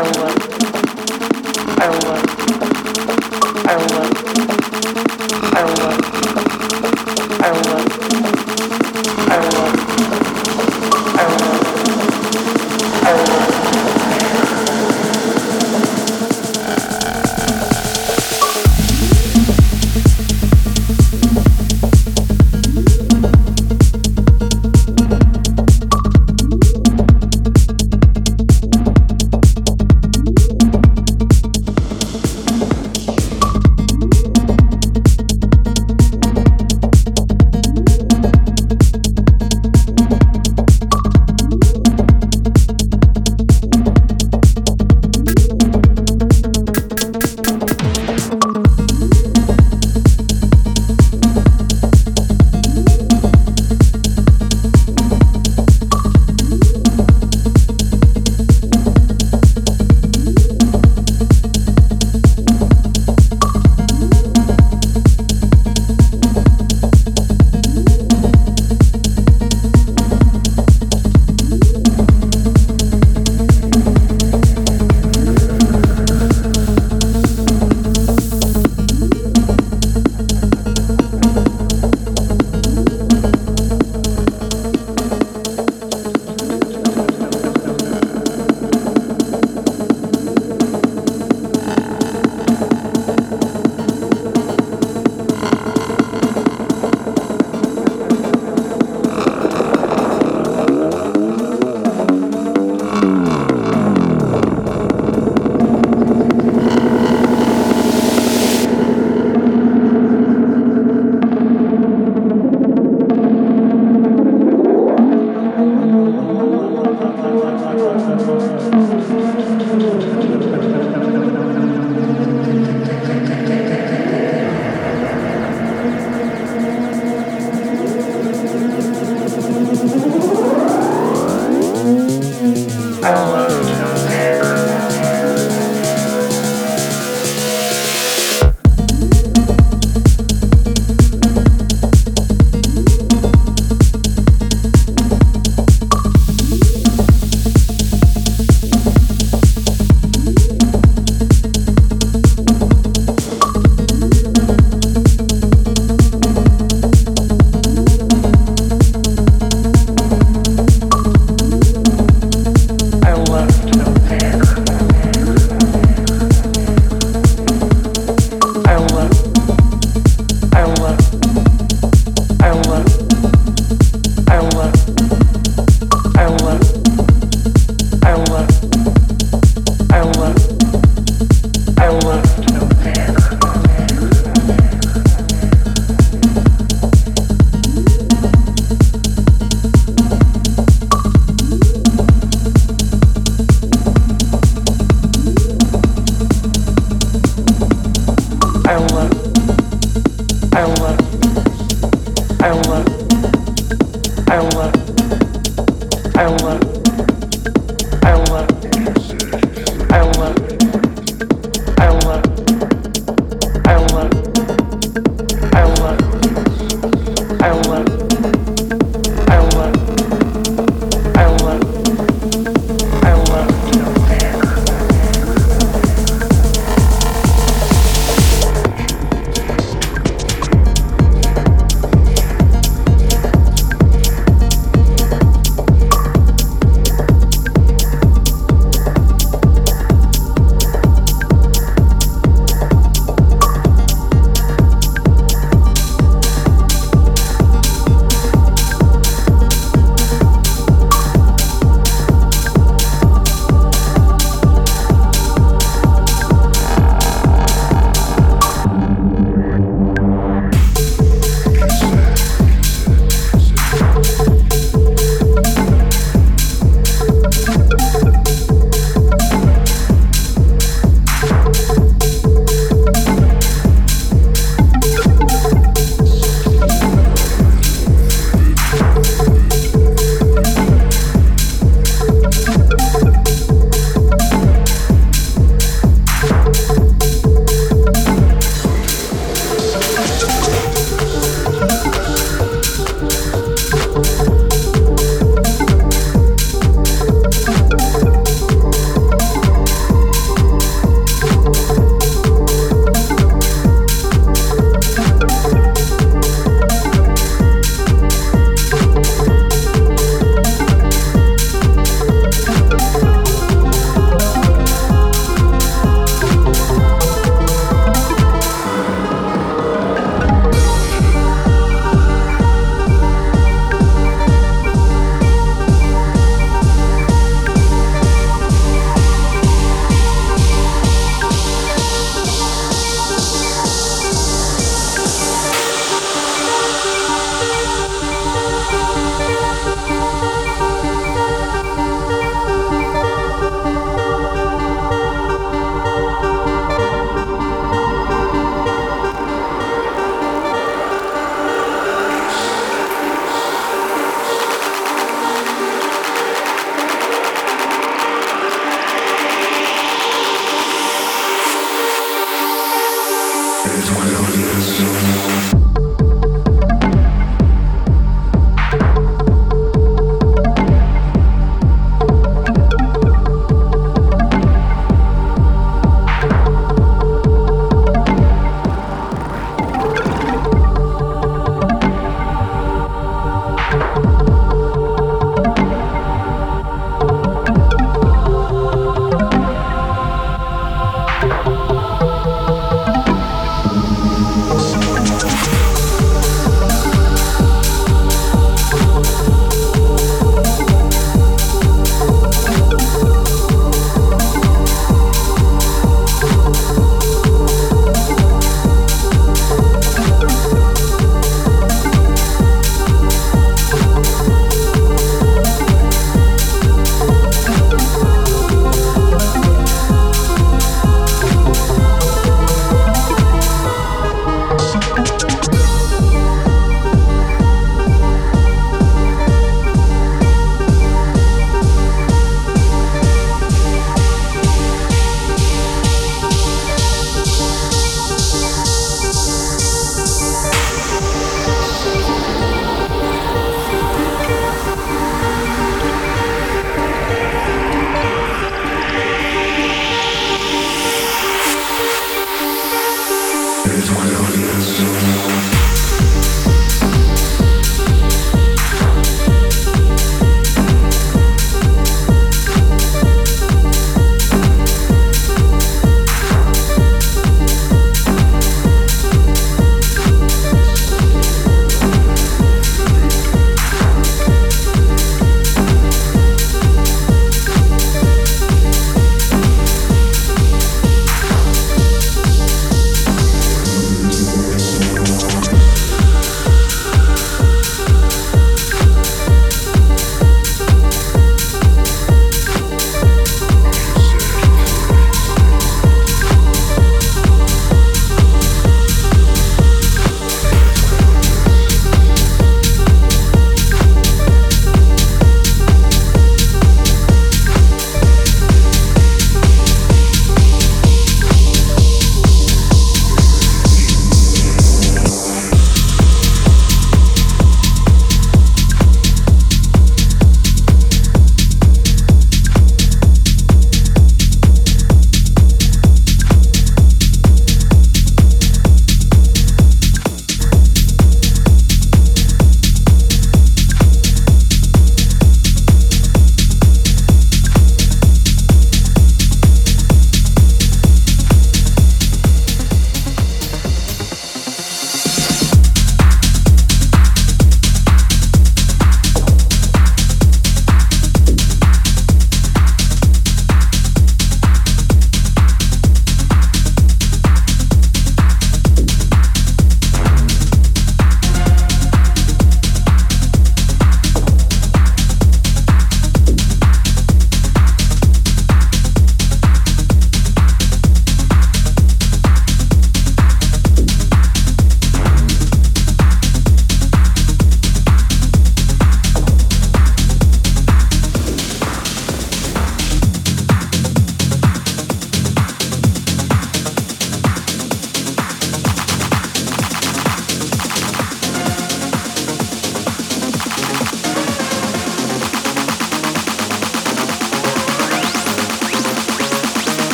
I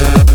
Yeah.